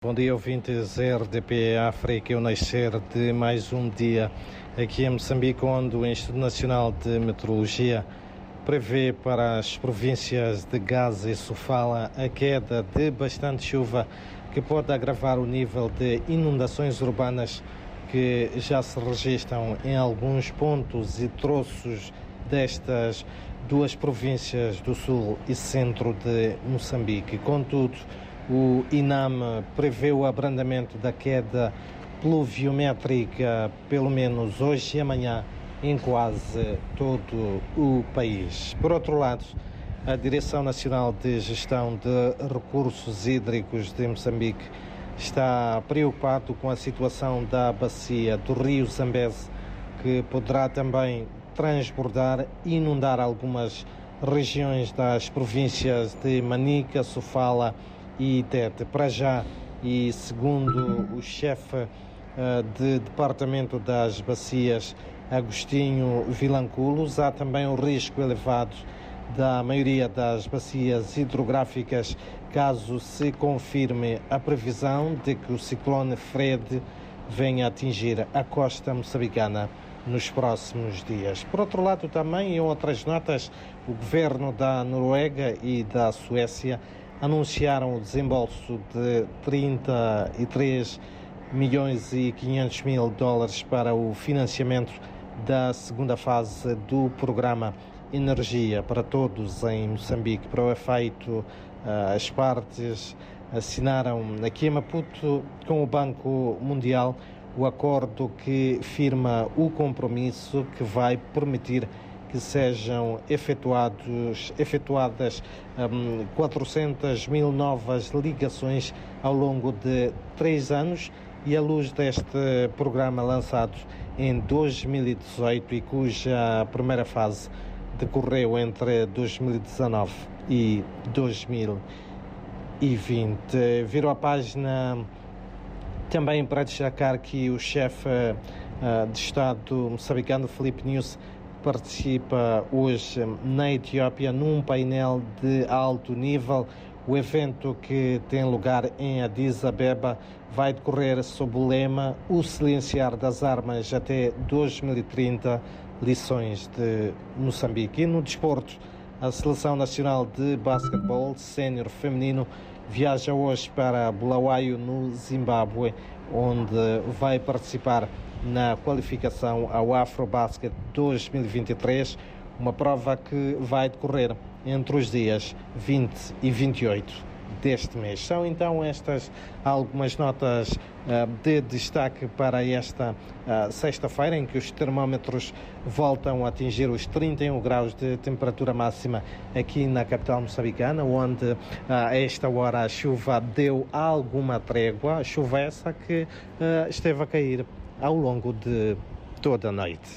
Bom dia, ouvintes RDP África. Eu nascer de mais um dia aqui em Moçambique, onde o Instituto Nacional de Meteorologia prevê para as províncias de Gaza e Sofala a queda de bastante chuva que pode agravar o nível de inundações urbanas que já se registram em alguns pontos e troços destas duas províncias do sul e centro de Moçambique. Contudo, o INAM prevê o abrandamento da queda pluviométrica, pelo menos hoje e amanhã, em quase todo o país. Por outro lado, a Direção Nacional de Gestão de Recursos Hídricos de Moçambique está preocupado com a situação da bacia do rio Zambeze, que poderá também transbordar e inundar algumas regiões das províncias de Manica, Sofala e Tete. Para já, e segundo o chefe uh, de Departamento das Bacias, Agostinho Vilanculos, há também o risco elevado da maioria das bacias hidrográficas, caso se confirme a previsão de que o ciclone Fred venha atingir a costa moçambicana nos próximos dias. Por outro lado, também em outras notas, o governo da Noruega e da Suécia anunciaram o desembolso de 33 milhões e 500 mil dólares para o financiamento da segunda fase do programa Energia para Todos em Moçambique. Para o efeito, eh, as partes assinaram aqui em Maputo com o Banco Mundial o acordo que firma o compromisso que vai permitir que sejam efetuados, efetuadas um, 400 mil novas ligações ao longo de três anos e à luz deste programa lançado em 2018 e cuja primeira fase decorreu entre 2019 e 2020. Virou a página também para destacar que o chefe uh, de Estado moçambicano, Felipe News, participa hoje na Etiópia num painel de alto nível. O evento que tem lugar em Addis Abeba vai decorrer sob o lema O Silenciar das Armas até 2030, lições de Moçambique. E no desporto, a Seleção Nacional de Basquetebol Sénior Feminino viaja hoje para Bulawayo, no Zimbábue, onde vai participar na qualificação ao Afrobasket 2023, uma prova que vai decorrer entre os dias 20 e 28 deste mês. São então estas algumas notas uh, de destaque para esta uh, sexta-feira, em que os termómetros voltam a atingir os 31 graus de temperatura máxima aqui na capital moçambicana, onde uh, a esta hora a chuva deu alguma trégua, chuva essa que esteve a cair ao longo de toda a noite.